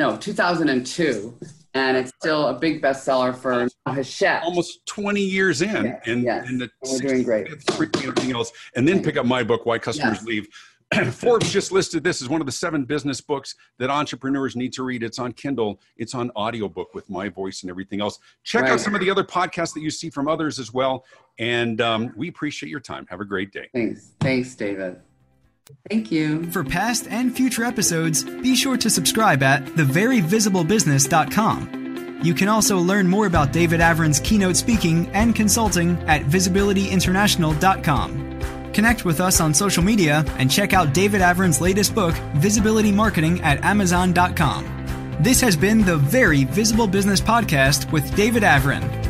no 2002 and it's still a big bestseller for Hachette. Almost 20 years in, yes, and, yes. and the we're doing great. Everything else, and then pick up my book, Why Customers yes. Leave. Forbes just listed this as one of the seven business books that entrepreneurs need to read. It's on Kindle, it's on audiobook with my voice and everything else. Check right. out some of the other podcasts that you see from others as well. And um, we appreciate your time. Have a great day. Thanks. Thanks, David. Thank you. For past and future episodes, be sure to subscribe at theveryvisiblebusiness.com. You can also learn more about David Avrin's keynote speaking and consulting at visibilityinternational.com. Connect with us on social media and check out David Avrin's latest book, Visibility Marketing, at Amazon.com. This has been the Very Visible Business Podcast with David Avrin.